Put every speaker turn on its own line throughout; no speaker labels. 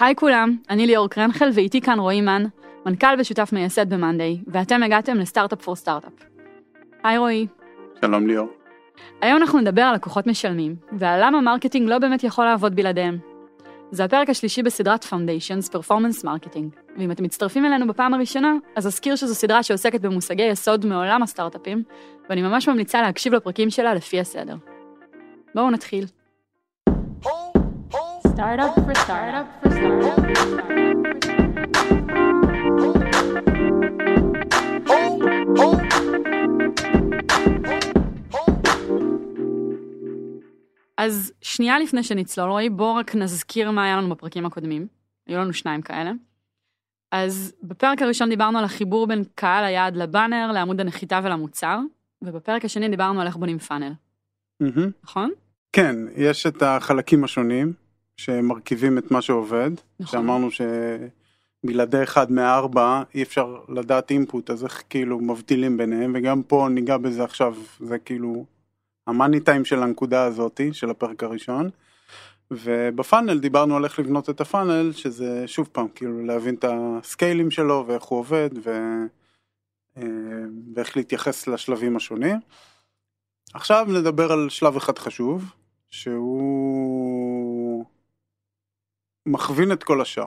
היי כולם, אני ליאור קרנחל ואיתי כאן רועי מן, מנכ"ל ושותף מייסד ב-Monday, ואתם הגעתם ל Startup for Startup. היי רועי.
שלום ליאור.
היום אנחנו נדבר על לקוחות משלמים, ועל למה marketing לא באמת יכול לעבוד בלעדיהם. זה הפרק השלישי בסדרת Foundations Performance Marketing, ואם אתם מצטרפים אלינו בפעם הראשונה, אז אזכיר שזו סדרה שעוסקת במושגי יסוד מעולם הסטארט-אפים, ואני ממש ממליצה להקשיב לפרקים שלה לפי הסדר. בואו נתחיל. Startup for startup for startup for startup. אז שנייה לפני שנצלול, רועי, בואו רק נזכיר מה היה לנו בפרקים הקודמים. היו לנו שניים כאלה. אז בפרק הראשון דיברנו על החיבור בין קהל היעד לבאנר, לעמוד הנחיתה ולמוצר, ובפרק השני דיברנו על איך בונים פאנל,
מהמם.
נכון?
כן, יש את החלקים השונים שמרכיבים את מה שעובד.
נכון.
שאמרנו שבלעדי אחד מארבע אי אפשר לדעת אינפוט, אז איך כאילו מבדילים ביניהם, וגם פה ניגע בזה עכשיו, זה כאילו המאני טיים של הנקודה הזאתי, של הפרק הראשון. ובפאנל דיברנו על איך לבנות את הפאנל, שזה שוב פעם, כאילו להבין את הסקיילים שלו ואיך הוא עובד ו... אה, ואיך להתייחס לשלבים השונים. עכשיו נדבר על שלב אחד חשוב, שהוא מכווין את כל השאר.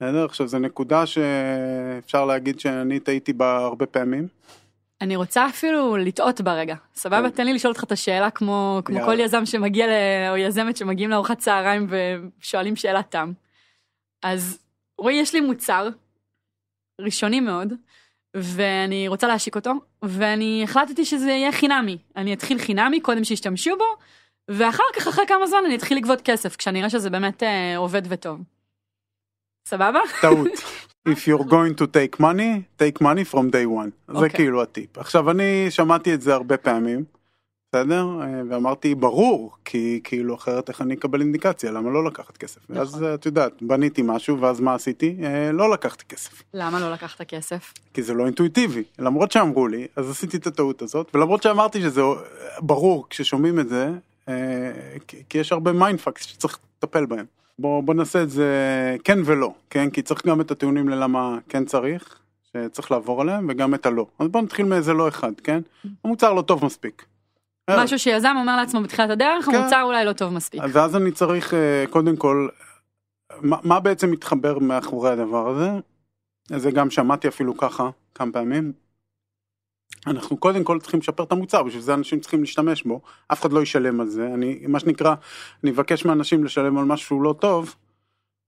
בסדר? עכשיו זו נקודה שאפשר להגיד שאני טעיתי בה הרבה פעמים.
אני רוצה אפילו לטעות ברגע. סבבה?
כן.
תן לי לשאול אותך את השאלה כמו, כמו. כל יזם שמגיע, ל... או יזמת שמגיעים לארוחת צהריים ושואלים שאלת תם. אז רועי, יש לי מוצר ראשוני מאוד, ואני רוצה להשיק אותו, ואני החלטתי שזה יהיה חינמי. אני אתחיל חינמי, קודם שישתמשו בו, ואחר כך, אחרי כמה זמן, אני אתחיל לגבות כסף, כשאני אראה שזה באמת אה, עובד וטוב. סבבה?
טעות. If you're going to take money, take money from day one. זה
אוקיי.
כאילו הטיפ. עכשיו אני שמעתי את זה הרבה פעמים, בסדר? אה, ואמרתי ברור, כי כאילו אחרת איך אני אקבל אינדיקציה, למה לא לקחת כסף?
נכון.
ואז את יודעת, בניתי משהו ואז מה עשיתי? אה, לא לקחתי כסף.
למה לא לקחת כסף?
כי זה לא אינטואיטיבי. למרות שאמרו לי, אז עשיתי את הטעות הזאת, ולמרות שאמרתי שזה ברור כששומעים את זה, אה, כי- כי יש הרבה mindfucks שצריך לטפל בהם. בוא, בוא נעשה את זה כן ולא, כן? כי צריך גם את הטיעונים ללמה כן צריך, שצריך לעבור עליהם, וגם את הלא. אז בוא נתחיל מאיזה לא אחד, כן? המוצר לא טוב מספיק.
משהו שיזם אומר לעצמו בתחילת הדרך,
כן.
המוצר אולי לא טוב מספיק.
ואז אני צריך אה, קודם כל, מה, מה בעצם מתחבר מאחורי הדבר הזה? זה גם שמעתי אפילו ככה כמה פעמים. אנחנו קודם כל צריכים לשפר את המוצר, בשביל זה אנשים צריכים להשתמש בו, אף אחד לא ישלם על זה, אני, מה שנקרא, אני אבקש מאנשים לשלם על משהו שהוא לא טוב,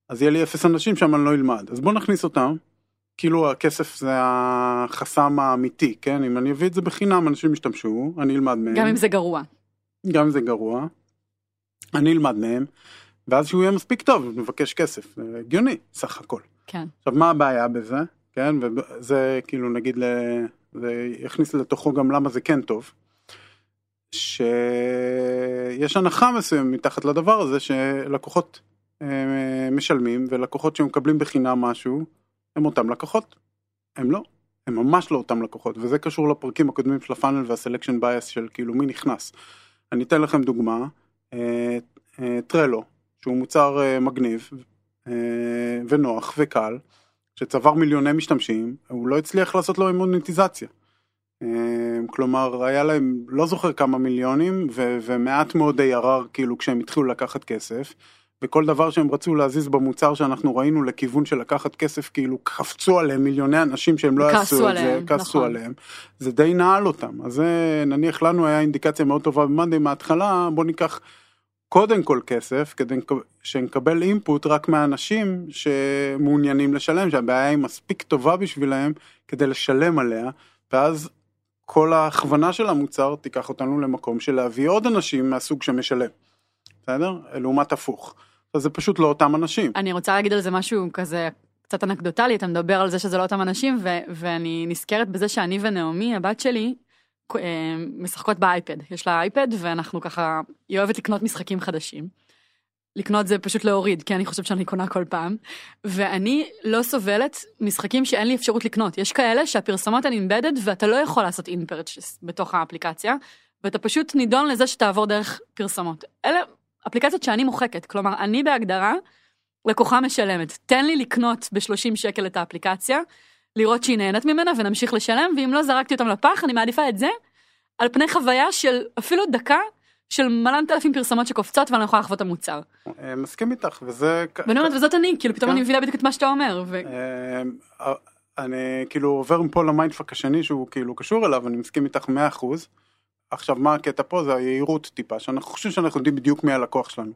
אז יהיה לי אפס אנשים שם אני לא אלמד, אז בוא נכניס אותם, כאילו הכסף זה החסם האמיתי, כן, אם אני אביא את זה בחינם אנשים ישתמשו, אני אלמד מהם.
גם אם זה גרוע.
גם אם זה גרוע, אני אלמד מהם, ואז שהוא יהיה מספיק טוב, נבקש כסף, זה הגיוני, סך הכל.
כן.
עכשיו, מה הבעיה בזה, כן, וזה כאילו נגיד, ל... זה יכניס לתוכו גם למה זה כן טוב, שיש הנחה מסוימת מתחת לדבר הזה, שלקוחות אה, משלמים, ולקוחות שמקבלים בחינם משהו, הם אותם לקוחות, הם לא. הם ממש לא אותם לקוחות, וזה קשור לפרקים הקודמים של ה funnel וה selection bias של כאילו מי נכנס. אני אתן לכם דוגמה, אה, אה, טרלו, שהוא מוצר אה, מגניב אה, ונוח וקל, שצבר מיליוני משתמשים, הוא לא הצליח לעשות לו מוניטיזציה. אה, כלומר, היה להם לא זוכר כמה מיליונים ו- ומעט מאוד ARR כאילו כשהם התחילו לקחת כסף. וכל דבר שהם רצו להזיז במוצר שאנחנו ראינו לכיוון של לקחת כסף כאילו קפצו עליהם מיליוני אנשים שהם לא יעשו את זה, כעסו
נכון.
עליהם, זה די נעל אותם, אז זה נניח לנו היה אינדיקציה מאוד טובה במאנדי מההתחלה, בוא ניקח קודם כל כסף כדי שנקבל אינפוט רק מהאנשים שמעוניינים לשלם, שהבעיה היא מספיק טובה בשבילהם כדי לשלם עליה, ואז כל ההכוונה של המוצר תיקח אותנו למקום של להביא עוד אנשים מהסוג שמשלם, בסדר? לעומת הפוך. אז זה פשוט לא אותם אנשים.
אני רוצה להגיד על זה משהו כזה קצת אנקדוטלי, אתה מדבר על זה שזה לא אותם אנשים, ו- ואני נזכרת בזה שאני ונעמי, הבת שלי, משחקות באייפד. יש לה אייפד, ואנחנו ככה, היא אוהבת לקנות משחקים חדשים. לקנות זה פשוט להוריד, כי אני חושבת שאני קונה כל פעם. ואני לא סובלת משחקים שאין לי אפשרות לקנות. יש כאלה שהפרסומות הן אימבדד ואתה לא יכול לעשות אין פרצ'ס בתוך האפליקציה, ואתה פשוט נידון לזה שתעבור דרך פרסומות. אלה אפליקציות שאני מוחקת, כלומר אני בהגדרה, לקוחה משלמת, תן לי לקנות ב-30 שקל את האפליקציה, לראות שהיא נהנית ממנה ונמשיך לשלם, ואם לא זרקתי אותם לפח, אני מעדיפה את זה, על פני חוויה של אפילו דקה של מלנתלפים פרסומות שקופצות ואני לא יכולה לחוות את המוצר.
אה, מסכים איתך, וזה...
ואני אומרת, וזאת אני, כאילו פתאום
כן.
אני מבינה בדיוק את מה שאתה אומר. ו...
אה, אני כאילו עובר מפה ל mindfuck השני שהוא כאילו קשור אליו, אני מסכים איתך 100%. עכשיו מה הקטע פה זה היהירות טיפה, שאנחנו חושבים שאנחנו יודעים בדיוק מי הלקוח שלנו.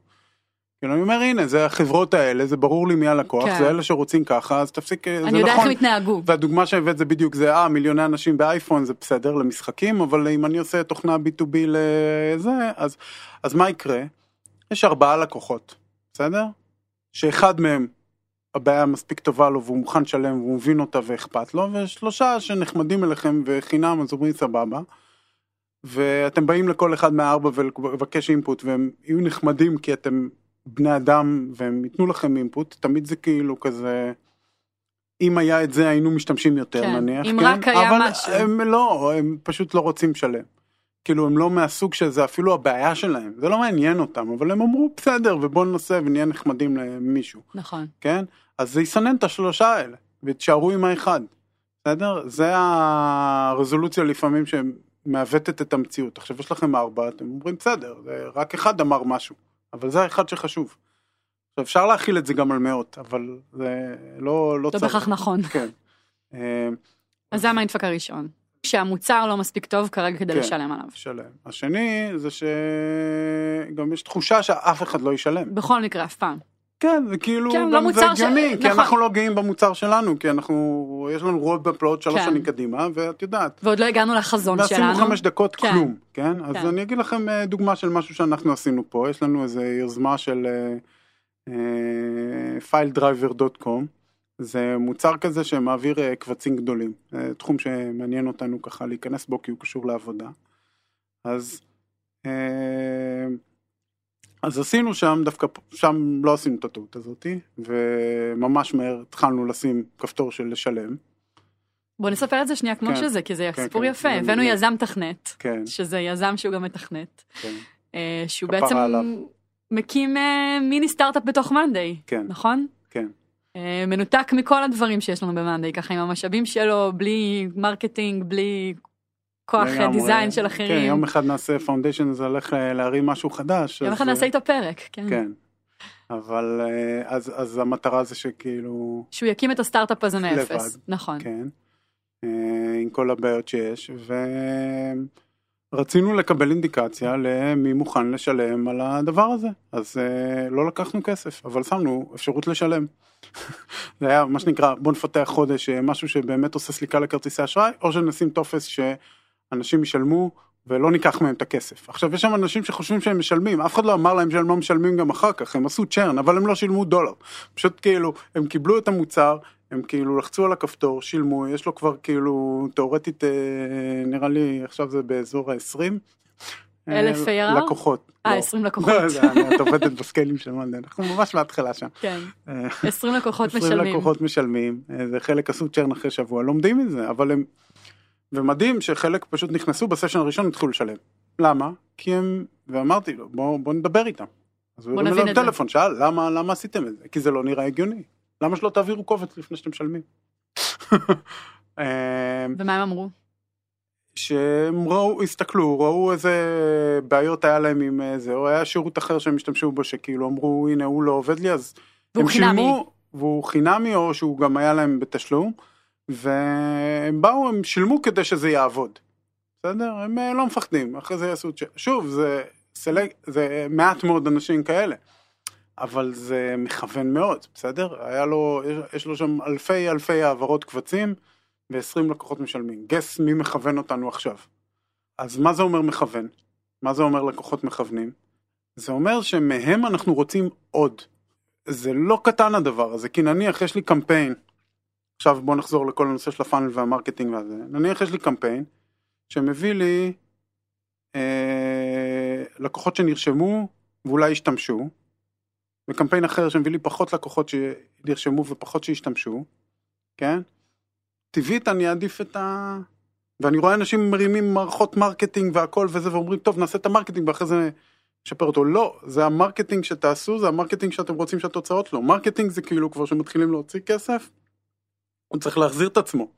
כאילו אני אומר הנה זה החברות האלה, זה ברור לי מי הלקוח,
כן.
זה אלה שרוצים ככה, אז תפסיק, זה
אני יודע איך
נכון.
הם התנהגו.
והדוגמה שהבאת זה בדיוק זה, אה מיליוני אנשים באייפון זה בסדר למשחקים, אבל אם אני עושה תוכנה B2B לזה, אז, אז מה יקרה? יש ארבעה לקוחות, בסדר? שאחד מהם הבעיה מספיק טובה לו והוא מוכן לשלם והוא מבין אותה ואכפת לו, ושלושה שנחמדים אליכם וחינם אז אומרים סבבה. ואתם באים לכל אחד מהארבע ולבקש אינפוט והם יהיו נחמדים כי אתם בני אדם והם ייתנו לכם אינפוט, תמיד זה כאילו כזה, אם היה את זה היינו משתמשים יותר
כן,
נניח,
אם
כן?
רק היה
אבל
משהו.
הם לא, הם פשוט לא רוצים לשלם. כאילו הם לא מהסוג שזה אפילו הבעיה שלהם, זה לא מעניין אותם, אבל הם אמרו בסדר ובוא ננסה ונהיה נחמדים למישהו,
נכון.
כן? אז זה יסנן את השלושה האלה, ותשארו עם האחד, בסדר? זה הרזולוציה לפעמים שמעוותת את המציאות. עכשיו יש לכם ארבע, אתם אומרים בסדר, רק אחד אמר משהו, אבל זה האחד שחשוב. אפשר להחיל את זה גם על מאות, אבל זה לא, לא
לא
צריך.
בהכרח נכון.
כן.
אז זה ה mindfuck הראשון. כשהמוצר לא מספיק טוב כרגע כדי
כן.
לשלם עליו.
שלם. השני זה שגם יש תחושה שאף אחד לא ישלם.
בכל מקרה, אף פעם.
כן, זה כאילו,
כן, לא
גם זה
מוצר ש-
הגיוני, כי
נכון.
אנחנו לא גאים במוצר שלנו, כי אנחנו, יש לנו רוד בפלאות שלוש
כן.
שנים קדימה, ואת יודעת,
ועוד לא הגענו לחזון
ועשינו
שלנו.
חמש דקות
כן.
כלום, כן? אז
כן.
אני אגיד לכם אה, דוגמה של משהו שאנחנו עשינו פה, יש לנו איזה יוזמה של אה, filedriver.com, זה מוצר כזה שמעביר אה, קבצים גדולים, זה תחום שמעניין אותנו ככה להיכנס בו כי הוא קשור לעבודה. אז אה, אז עשינו שם דווקא, שם לא עשינו את הטעות הזאתי, וממש מהר התחלנו לשים כפתור של לשלם,
בוא נספר את זה שנייה כמו
כן.
שזה, כי זה
כן,
סיפור
כן.
יפה. הבאנו
זה-
יזם תכנת,
כן,
שזה יזם שהוא גם מתכנת,
כן,
אה, שהוא בעצם
עליו.
מקים אה, מיני סטארט-אפ בתוך מאנדיי,
כן,
נכון?
כן.
אה, מנותק מכל הדברים שיש לנו במאנדיי, ככה עם המשאבים שלו, בלי marketing, בלי כוח אה. design של
כן,
אחרים.
יום אחד נעשה foundation, אז הולך אה, להרים משהו חדש.
יום
אז,
אחד
אה,
נעשה איתו פרק, כן.
כן. אבל אה, אז, אז המטרה זה שכאילו,
שהוא יקים את הסטארט-אפ הזה מאפס.
לבד.
נכון.
כן, אה, עם כל הבעיות שיש, ורצינו לקבל אינדיקציה למי מוכן לשלם על הדבר הזה. אז אה, לא לקחנו כסף, אבל שמנו אפשרות לשלם. זה היה מה שנקרא בוא נפתח חודש אה, משהו שבאמת עושה סליקה לכרטיסי אשראי, או שנשים טופס שאנשים ישלמו ולא ניקח מהם את הכסף. עכשיו יש שם אנשים שחושבים שהם משלמים, אף אחד לא אמר להם שהם לא משלמים גם אחר כך, הם עשו צ'רן, אבל הם לא שילמו דולר. פשוט כאילו, הם קיבלו את המוצר, הם כאילו לחצו על הכפתור, שילמו, יש לו כבר כאילו, תאורטית, אה, נראה לי עכשיו זה באזור ה-20.
אלף ARR?
לקוחות.
אה,
לא.
20 לקוחות.
לא, זה, אני- את עובדת בסקיילים של מנדל, אנחנו ממש מההתחלה שם.
כן.
אה,
20 לקוחות
20
משלמים.
לקוחות משלמים, אה, זה חלק עשו צ'רן אחרי שבוע, לומדים מזה, אבל הם... ומדהים שחלק פשוט נכנסו בסשן הראשון התחילו לשלם. למה? כי הם... ואמרתי לו, בוא, בוא נדבר איתם. אז הוא הרים
זה.
טלפון, שאל, למה, למה עשיתם את זה? כי זה לא נראה הגיוני. למה שלא תעבירו קובץ לפני שאתם משלמים? אה,
ומה הם אמרו?
שהם ראו, הסתכלו, ראו איזה בעיות היה להם עם זה, או היה שירות אחר שהם השתמשו בו, שכאילו אמרו, הנה הוא לא עובד לי, אז הם
חינמי.
שילמו, והוא חינמי או שהוא גם היה להם בתשלום, והם באו, הם שילמו כדי שזה יעבוד. בסדר? הם אה, לא מפחדים, אחרי זה יעשו... שוב, זה, סלג, זה מעט מאוד אנשים כאלה, אבל זה מכוון מאוד, בסדר? היה לו, יש לו שם אלפי אלפי העברות קבצים, ו-20 לקוחות משלמים. גס מי מכוון אותנו עכשיו. אז מה זה אומר מכוון? מה זה אומר לקוחות מכוונים? זה אומר שמהם אנחנו רוצים עוד. זה לא קטן הדבר הזה, כי נניח יש לי קמפיין, עכשיו בוא נחזור לכל הנושא של ה funnel וה marketing והזה, נניח יש לי קמפיין שמביא לי אה, לקוחות שנרשמו ואולי ישתמשו, וקמפיין אחר שמביא לי פחות לקוחות שנרשמו ופחות שישתמשו, כן? טבעית אני אעדיף את ה... ואני רואה אנשים מרימים מערכות marketing והכל וזה ואומרים טוב נעשה את ה marketing ואחרי זה לשפר אותו, לא, זה ה marketing שתעשו, זה ה marketing שאתם רוצים שהתוצאות לא, marketing זה כאילו כבר שמתחילים להוציא כסף, הוא צריך להחזיר את עצמו,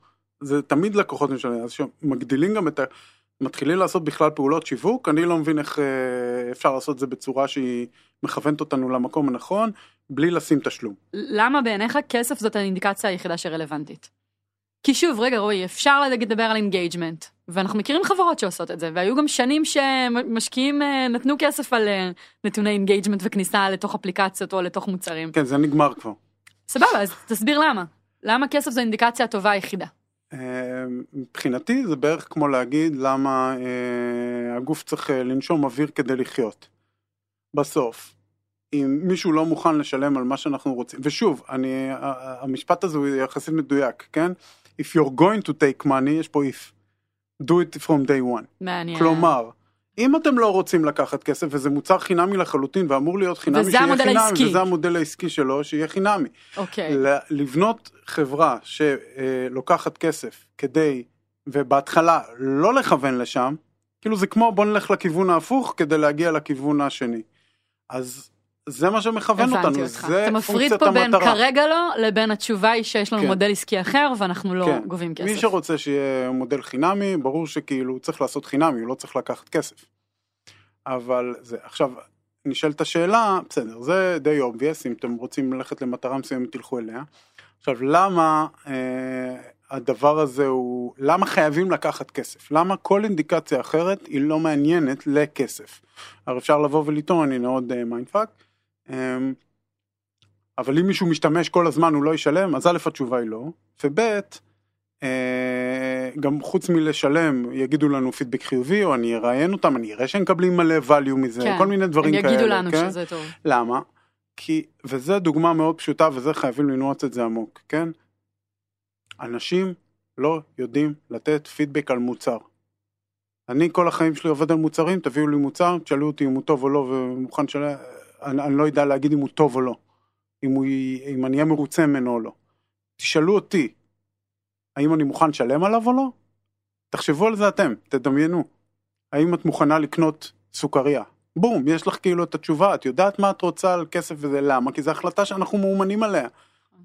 זה תמיד לקוחות משלמים, אז שמגדילים גם את ה... מתחילים לעשות בכלל פעולות שיווק, אני לא מבין איך אה, אפשר לעשות את זה בצורה שהיא מכוונת אותנו למקום הנכון, בלי לשים תשלום.
למה בעיניך כסף זאת האינדיקציה היחידה שרלוונטית? כי שוב, רגע רועי, אפשר לדבר על engagement, ואנחנו מכירים חברות שעושות את זה, והיו גם שנים שמשקיעים אה, נתנו כסף על אה, נתוני engagement וכניסה לתוך אפליקציות או לתוך מוצרים.
כן, זה נגמר כבר.
סבבה, אז תסביר למה. למה כסף זו האינדיקציה הטובה היחידה?
אה, מבחינתי זה בערך כמו להגיד למה הגוף צריך לנשום אוויר כדי לחיות. בסוף, אם מישהו לא מוכן לשלם על מה שאנחנו רוצים, ושוב, אני, המשפט הזה הוא יחסית מדויק, כן? If you're going to take money, יש פה if. do it from day one.
מעניין.
כלומר, אם אתם לא רוצים לקחת כסף וזה מוצר חינמי לחלוטין ואמור להיות חינמי
וזה המודל
חינמי,
העסקי.
וזה המודל העסקי שלו שיהיה חינמי.
אוקיי.
לבנות חברה שלוקחת כסף כדי ובהתחלה לא לכוון לשם, כאילו זה כמו בוא נלך לכיוון ההפוך כדי להגיע לכיוון השני. אז זה מה שמכוון אותנו,
אותך.
זה
אתה מפריד
פונקציית
פה בין
המטרה.
כרגע לא, לבין התשובה היא שיש לנו
כן.
מודל עסקי אחר ואנחנו לא
כן.
גובים כסף.
מי שרוצה שיהיה מודל חינמי, ברור שכאילו צריך לעשות חינמי, הוא לא צריך לקחת כסף. אבל זה, עכשיו, נשאלת השאלה, בסדר, זה די obvious, אם אתם רוצים ללכת למטרה מסוימת תלכו אליה. עכשיו, למה אה, הדבר הזה הוא, למה חייבים לקחת כסף? למה כל אינדיקציה אחרת היא לא מעניינת לכסף? הרי אפשר לבוא ולטעון, הנה עוד mindfuck. אה, אבל אם מישהו משתמש כל הזמן הוא לא ישלם, אז א' התשובה היא לא, וב' אה, גם חוץ מלשלם יגידו לנו פידבק חיובי או אני אראיין אותם, אני אראה שהם מקבלים מלא value מזה,
כן.
כל מיני דברים
הם
כאלה.
יגידו לנו
כן?
שזה טוב.
למה? כי, וזו דוגמה מאוד פשוטה וזה חייבים לנעוץ את זה עמוק, כן? אנשים לא יודעים לתת פידבק על מוצר. אני כל החיים שלי עובד על מוצרים, תביאו לי מוצר, תשאלו אותי אם הוא טוב או לא ומוכן של... אני, אני לא יודע להגיד אם הוא טוב או לא. אם, הוא, אם אני אהיה מרוצה ממנו או לא. תשאלו אותי, האם אני מוכן לשלם עליו או לא? תחשבו על זה אתם, תדמיינו. האם את מוכנה לקנות סוכריה? בום, יש לך כאילו את התשובה, את יודעת מה את רוצה על כסף וזה למה? כי זו החלטה שאנחנו מאומנים עליה.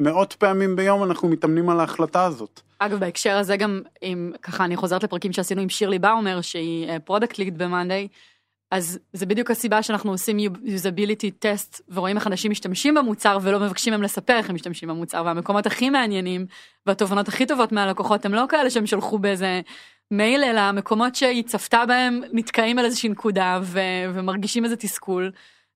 מאות פעמים ביום אנחנו מתאמנים על ההחלטה הזאת.
אגב, בהקשר הזה גם, אם ככה אני חוזרת לפרקים שעשינו עם שירלי באומר, שהיא product lead במאנדיי, אז זה בדיוק הסיבה שאנחנו עושים usability test ורואים איך אנשים משתמשים במוצר ולא מבקשים מהם לספר איך הם משתמשים במוצר והמקומות הכי מעניינים והתובנות הכי טובות מהלקוחות הם לא כאלה שהם שלחו באיזה מייל אלא המקומות שהיא צפתה בהם נתקעים על איזושהי נקודה ו- ומרגישים איזה תסכול.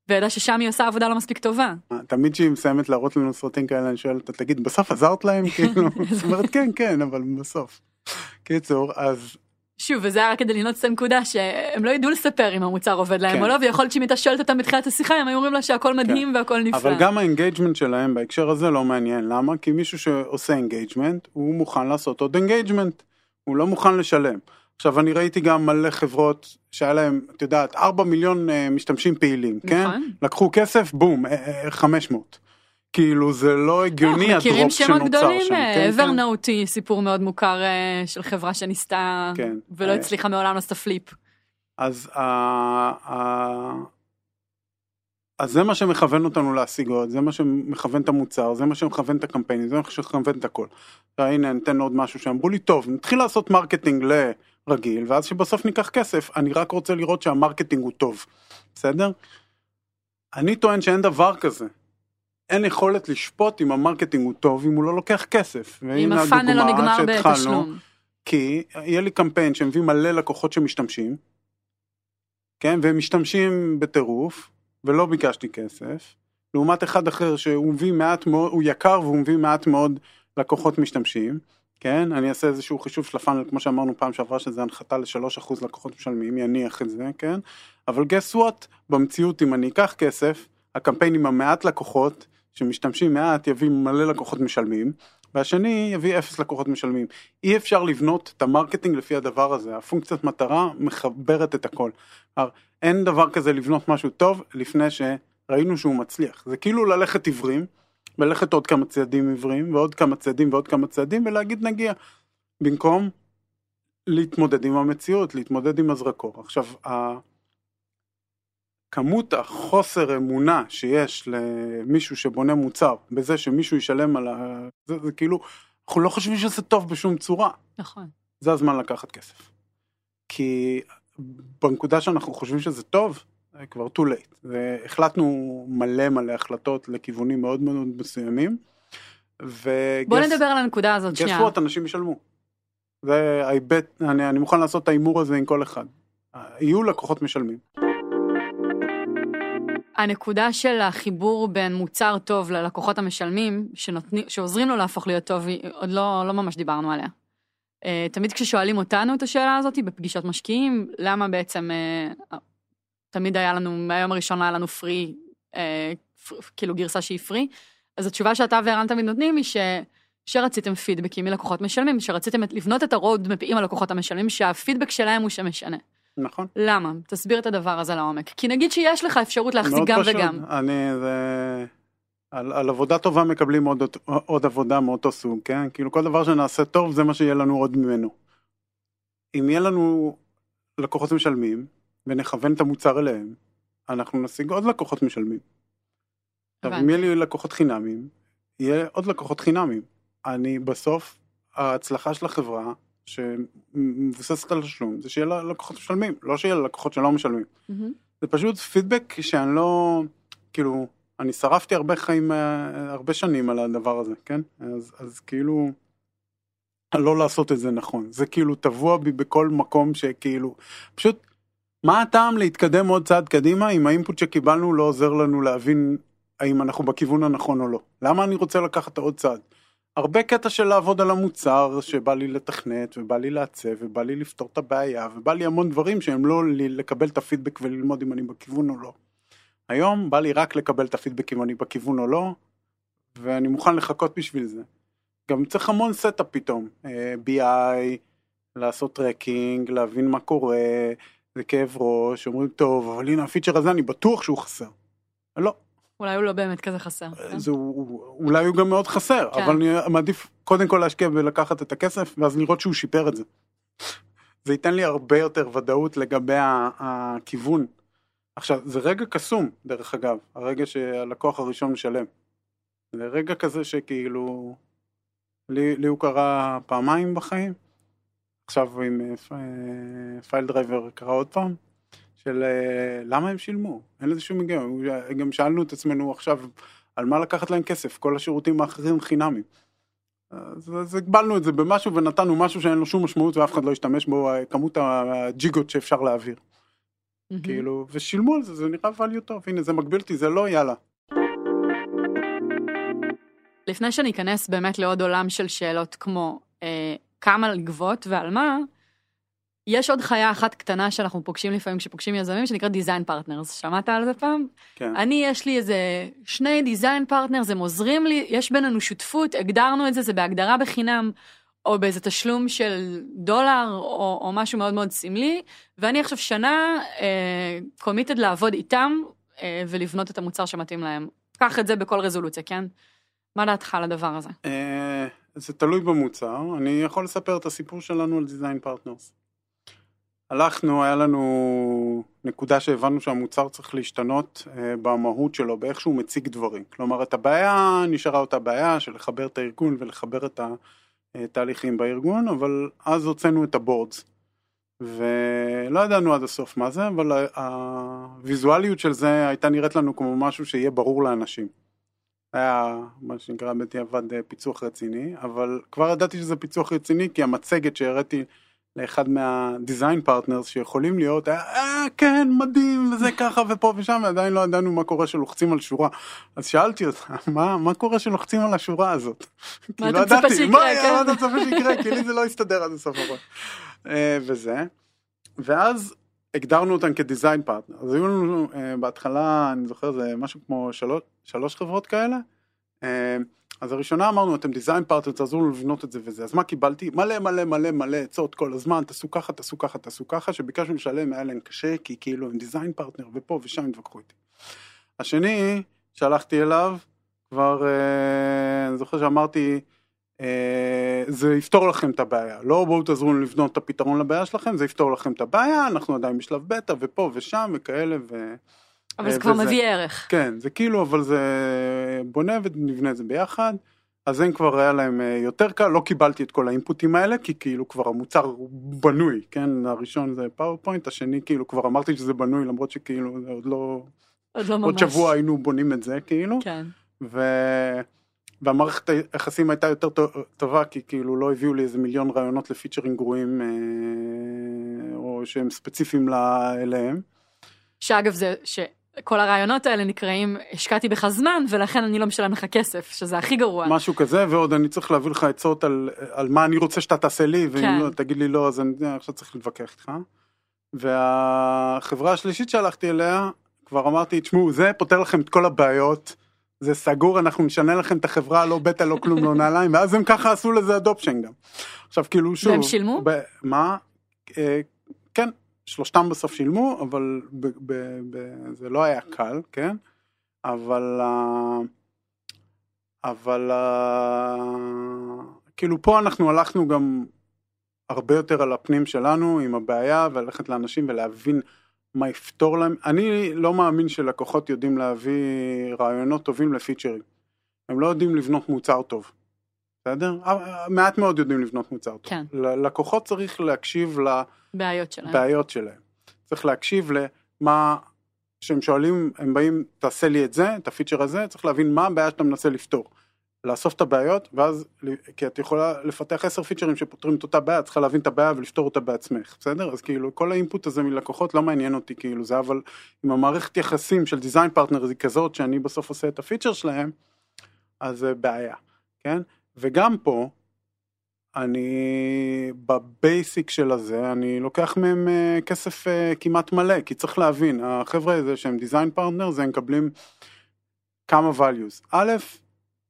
וידע ששם היא עושה עבודה לא מספיק טובה.
תמיד כשהיא מסיימת להראות לנו סרטים כאלה אני שואל אותה תגיד בסוף עזרת להם כאילו זאת אומרת כן כן אבל בסוף. קיצור אז
שוב וזה היה רק כדי לנעוץ את הנקודה שהם לא ידעו לספר אם המוצר עובד להם
כן.
או לא ויכול להיות שאם הייתה שואלת אותם בתחילת השיחה הם היו אומרים לה שהכל מדהים והכל נפלא.
אבל גם ה engagement שלהם בהקשר הזה לא מעניין למה כי מישהו שעושה engagement הוא מוכן לעשות עוד engagement הוא לא מוכן לשלם. עכשיו אני ראיתי גם מלא חברות שהיה להם את יודעת 4 מיליון אה, משתמשים פעילים כן
נכון.
לקחו כסף בום אה, אה, 500 כאילו זה לא הגיוני
אנחנו מכירים
ה drop
שמות
שנוצר
גדולים,
שם. כן, כן.
Evernote היא סיפור מאוד מוכר אה, של חברה שניסתה
כן.
ולא
אה,
הצליחה מעולם לעשות flip.
אז, אז זה מה שמכוון אותנו להשיג עוד, זה מה שמכוון את המוצר, זה מה שמכוון את הקמפיינים, זה מה שמכוון את הכל. הנה ניתן עוד משהו שאמרו לי, טוב, נתחיל לעשות marketing כרגיל, ואז שבסוף ניקח כסף, אני רק רוצה לראות שה marketing הוא טוב, בסדר? אני טוען שאין דבר כזה. אין יכולת לשפוט אם ה marketing הוא טוב אם הוא לא לוקח כסף.
אם
ה
funnel לא נגמר בתשלום.
כי יהיה לי קמפיין שמביא מלא לקוחות שמשתמשים, כן, והם משתמשים בטירוף, ולא ביקשתי כסף, לעומת אחד אחר שהוא מביא מעט מאוד, הוא יקר והוא מביא מעט מאוד לקוחות משתמשים, כן, אני אעשה איזשהו חישוב של ה funnel, כמו שאמרנו פעם שעברה שזה הנחתה ל-3% לקוחות משלמים, יניח את זה, כן, אבל guess what, במציאות אם אני אקח כסף, הקמפיין עם המעט לקוחות, שמשתמשים מעט יביא מלא לקוחות משלמים, והשני יביא אפס לקוחות משלמים. אי אפשר לבנות את ה marketing לפי הדבר הזה, הפונקציית מטרה מחברת את הכל. אין דבר כזה לבנות משהו טוב לפני שראינו שהוא מצליח. זה כאילו ללכת עיוורים, וללכת עוד כמה צעדים עיוורים, ועוד כמה צעדים ועוד כמה צעדים, ולהגיד נגיע. במקום להתמודד עם המציאות, להתמודד עם הזרקור. עכשיו. כמות החוסר אמונה שיש למישהו שבונה מוצר בזה שמישהו ישלם על ה... זה, זה כאילו, אנחנו לא חושבים שזה טוב בשום צורה.
נכון.
זה הזמן לקחת כסף. כי בנקודה שאנחנו חושבים שזה טוב, זה כבר too late. והחלטנו מלא מלא החלטות לכיוונים מאוד מאוד מסוימים. וגס...
בוא נדבר על הנקודה הזאת שנייה.
גס אנשים ישלמו. זה ההיבט, אני, אני מוכן לעשות את ההימור הזה עם כל אחד. יהיו לקוחות משלמים.
הנקודה של החיבור בין מוצר טוב ללקוחות המשלמים, שנותני, שעוזרים לו להפוך להיות טוב, עוד לא, לא ממש דיברנו עליה. Uh, תמיד כששואלים אותנו את השאלה הזאת בפגישות משקיעים, למה בעצם uh, תמיד היה לנו, מהיום הראשון היה לנו פרי, uh, כאילו גרסה שהיא פרי, אז התשובה שאתה וערן תמיד נותנים היא ש... שרציתם פידבקים מלקוחות משלמים, שרציתם לבנות את הרוד מפיעים הלקוחות המשלמים, שהפידבק שלהם הוא שמשנה.
נכון.
למה? תסביר את הדבר הזה לעומק. כי נגיד שיש לך אפשרות להחזיק גם
פשוט.
וגם.
אני, זה... על, על עבודה טובה מקבלים עוד, עוד עבודה מאותו סוג, כן? כאילו כל דבר שנעשה טוב זה מה שיהיה לנו עוד ממנו. אם יהיה לנו לקוחות משלמים ונכוון את המוצר אליהם, אנחנו נשיג עוד לקוחות משלמים. עכשיו, אם יהיה לי לקוחות חינמים, יהיה עוד לקוחות חינמים. אני בסוף, ההצלחה של החברה שמבוססת על תשלום, זה שיהיה ללקוחות משלמים, לא שיהיה ללקוחות שלא משלמים. Mm-hmm. זה פשוט פידבק שאני לא, כאילו, אני שרפתי הרבה חיים, אה, הרבה שנים על הדבר הזה, כן? אז, אז כאילו, לא לעשות את זה נכון. זה כאילו טבוע בי בכל מקום שכאילו, פשוט, מה הטעם להתקדם עוד צעד קדימה אם האינפוט שקיבלנו לא עוזר לנו להבין האם אנחנו בכיוון הנכון או לא? למה אני רוצה לקחת עוד צעד? הרבה קטע של לעבוד על המוצר שבא לי לתכנת ובא לי לעצב ובא לי לפתור את הבעיה ובא לי המון דברים שהם לא לי לקבל את הפידבק וללמוד אם אני בכיוון או לא. היום בא לי רק לקבל את הפידבק אם אני בכיוון או לא ואני מוכן לחכות בשביל זה. גם צריך המון setup פתאום, BI, לעשות tracking, להבין מה קורה, זה כאב ראש, אומרים טוב אבל הנה ה feature הזה אני בטוח שהוא חסר. לא,
אולי הוא לא באמת כזה חסר.
כן? זה, אולי הוא גם מאוד חסר, כן. אבל אני מעדיף קודם כל להשקיע ולקחת את הכסף, ואז לראות שהוא שיפר את זה. זה ייתן לי הרבה יותר ודאות לגבי הכיוון. עכשיו, זה רגע קסום, דרך אגב, הרגע שהלקוח הראשון משלם. זה רגע כזה שכאילו, לי, לי הוא קרה פעמיים בחיים, עכשיו עם פייל דרייבר קרה עוד פעם, של אה, למה הם שילמו, אין לזה שום היגיון, גם שאלנו את עצמנו עכשיו על מה לקחת להם כסף, כל השירותים האחרים חינמים. אז, אז הגבלנו את זה במשהו ונתנו משהו שאין לו שום משמעות ואף אחד לא ישתמש בו, כמות הג'יגות שאפשר להעביר. Mm-hmm. כאילו, ושילמו על זה, זה נראה value טוב, הנה זה מגביל אותי, זה לא יאללה.
לפני שאני אכנס באמת לעוד עולם של שאלות כמו אה, כמה לגבות ועל מה, יש עוד חיה אחת קטנה שאנחנו פוגשים לפעמים כשפוגשים יזמים שנקרא design partners, שמעת על זה פעם?
כן.
אני יש לי איזה שני design partners, הם עוזרים לי, יש בינינו שותפות, הגדרנו את זה, זה בהגדרה בחינם, או באיזה תשלום של דולר, או, או משהו מאוד מאוד סמלי, ואני עכשיו שנה committed uh, לעבוד איתם uh, ולבנות את המוצר שמתאים להם. קח את זה בכל רזולוציה, כן? מה דעתך על הדבר הזה? Uh,
זה תלוי במוצר, אני יכול לספר את הסיפור שלנו על design partners. הלכנו, היה לנו נקודה שהבנו שהמוצר צריך להשתנות אה, במהות שלו, באיך שהוא מציג דברים. כלומר, את הבעיה נשארה אותה בעיה של לחבר את הארגון ולחבר את התהליכים בארגון, אבל אז הוצאנו את ה boards. ולא ידענו עד הסוף מה זה, אבל הוויזואליות של זה הייתה נראית לנו כמו משהו שיהיה ברור לאנשים. היה מה שנקרא בדיעבד אה, פיצוח רציני, אבל כבר ידעתי שזה פיצוח רציני כי המצגת שהראיתי לאחד מה design partners שיכולים להיות, אה כן מדהים וזה ככה ופה ושם ועדיין לא ידענו מה קורה שלוחצים על שורה. אז שאלתי אותה, מה, מה קורה שלוחצים על השורה הזאת?
מה אתה מצפה שיקרה?
כן. מה אתה מצפה שיקרה? כי לי זה לא יסתדר עד הסוף הכל. אה, וזה. ואז הגדרנו אותם כ design partner. אז היו לנו אה, בהתחלה, אני זוכר, זה משהו כמו שלוש, שלוש חברות כאלה. אז הראשונה אמרנו אתם design partner תעזרו לנו לבנות את זה וזה. אז מה קיבלתי? מלא מלא מלא מלא עצות כל הזמן תעשו ככה תעשו ככה תעשו ככה. שביקשנו לשלם היה להם קשה כי כאילו הם design partner ופה ושם התווכחו איתי. השני שהלכתי אליו כבר אה, אני זוכר שאמרתי אה, זה יפתור לכם את הבעיה. לא בואו תעזרו לנו לבנות את הפתרון לבעיה שלכם זה יפתור לכם את הבעיה אנחנו עדיין בשלב בטא ופה ושם וכאלה ו...
אבל זה
אה,
כבר
וזה-
מביא ערך.
כן, זה כאילו, אבל זה בונה ונבנה את זה ביחד. אז הם כבר היה להם אה, יותר קל, לא קיבלתי את כל האינפוטים האלה, כי כאילו כבר המוצר הוא בנוי, כן, הראשון זה PowerPoint, השני כאילו כבר אמרתי שזה בנוי, למרות שכאילו זה עוד לא,
עוד לא ממש.
עוד שבוע היינו בונים את זה כאילו,
כן.
ו... והמערכת היחסים הייתה יותר טו- טובה, כי כאילו לא הביאו לי איזה מיליון רעיונות לפיצ'רים גרועים, אה, או שהם ספציפיים לה- אליהם.
שאגב זה שכל הרעיונות האלה נקראים השקעתי בך זמן ולכן אני לא משלם לך כסף שזה הכי גרוע.
משהו כזה, ועוד אני צריך להביא לך עצות על, על מה אני רוצה שאתה תעשה לי, ואם
כן.
לא, תגיד לי לא, אז אני עכשיו צריך להתווכח איתך. והחברה השלישית שהלכתי אליה, כבר אמרתי, תשמעו, זה פותר לכם את כל הבעיות, זה סגור, אנחנו נשנה לכם את החברה, לא בטא, לא כלום, לא נעליים, ואז הם ככה עשו לזה אדופשן גם. עכשיו כאילו שוב,
והם שילמו?
ב, מה? אה, כן, שלושתם בסוף שילמו, אבל ב, ב, ב, זה לא היה קל, כן? אבל... אה, אבל אה, כאילו פה אנחנו הלכנו גם הרבה יותר על הפנים שלנו עם הבעיה וללכת לאנשים ולהבין מה יפתור להם. אני לא מאמין שלקוחות יודעים להביא רעיונות טובים לפיצ'רים. הם לא יודעים לבנות מוצר טוב. בסדר? אה, מעט מאוד יודעים לבנות מוצר טוב.
כן.
ללקוחות צריך להקשיב
בעיות שלהם.
לבעיות שלהם. צריך להקשיב למה שהם שואלים, הם באים, תעשה לי את זה, את הפיצ'ר הזה, צריך להבין מה הבעיה שאתה מנסה לפתור. לאסוף את הבעיות, ואז, כי את יכולה לפתח עשר פיצ'רים שפותרים את אותה בעיה, את צריכה להבין את הבעיה ולפתור אותה בעצמך, בסדר? אז כאילו, כל ה input הזה מלקוחות לא מעניין אותי, כאילו, זה אבל, אם המערכת יחסים של design partner היא כזאת, שאני בסוף עושה את ה feature שלהם, אז זה בעיה, כן? וגם פה, אני ב basic של הזה, אני לוקח מהם אה, כסף אה, כמעט מלא, כי צריך להבין, החבר'ה האלה שהם design partner, זה הם מקבלים כמה values. א',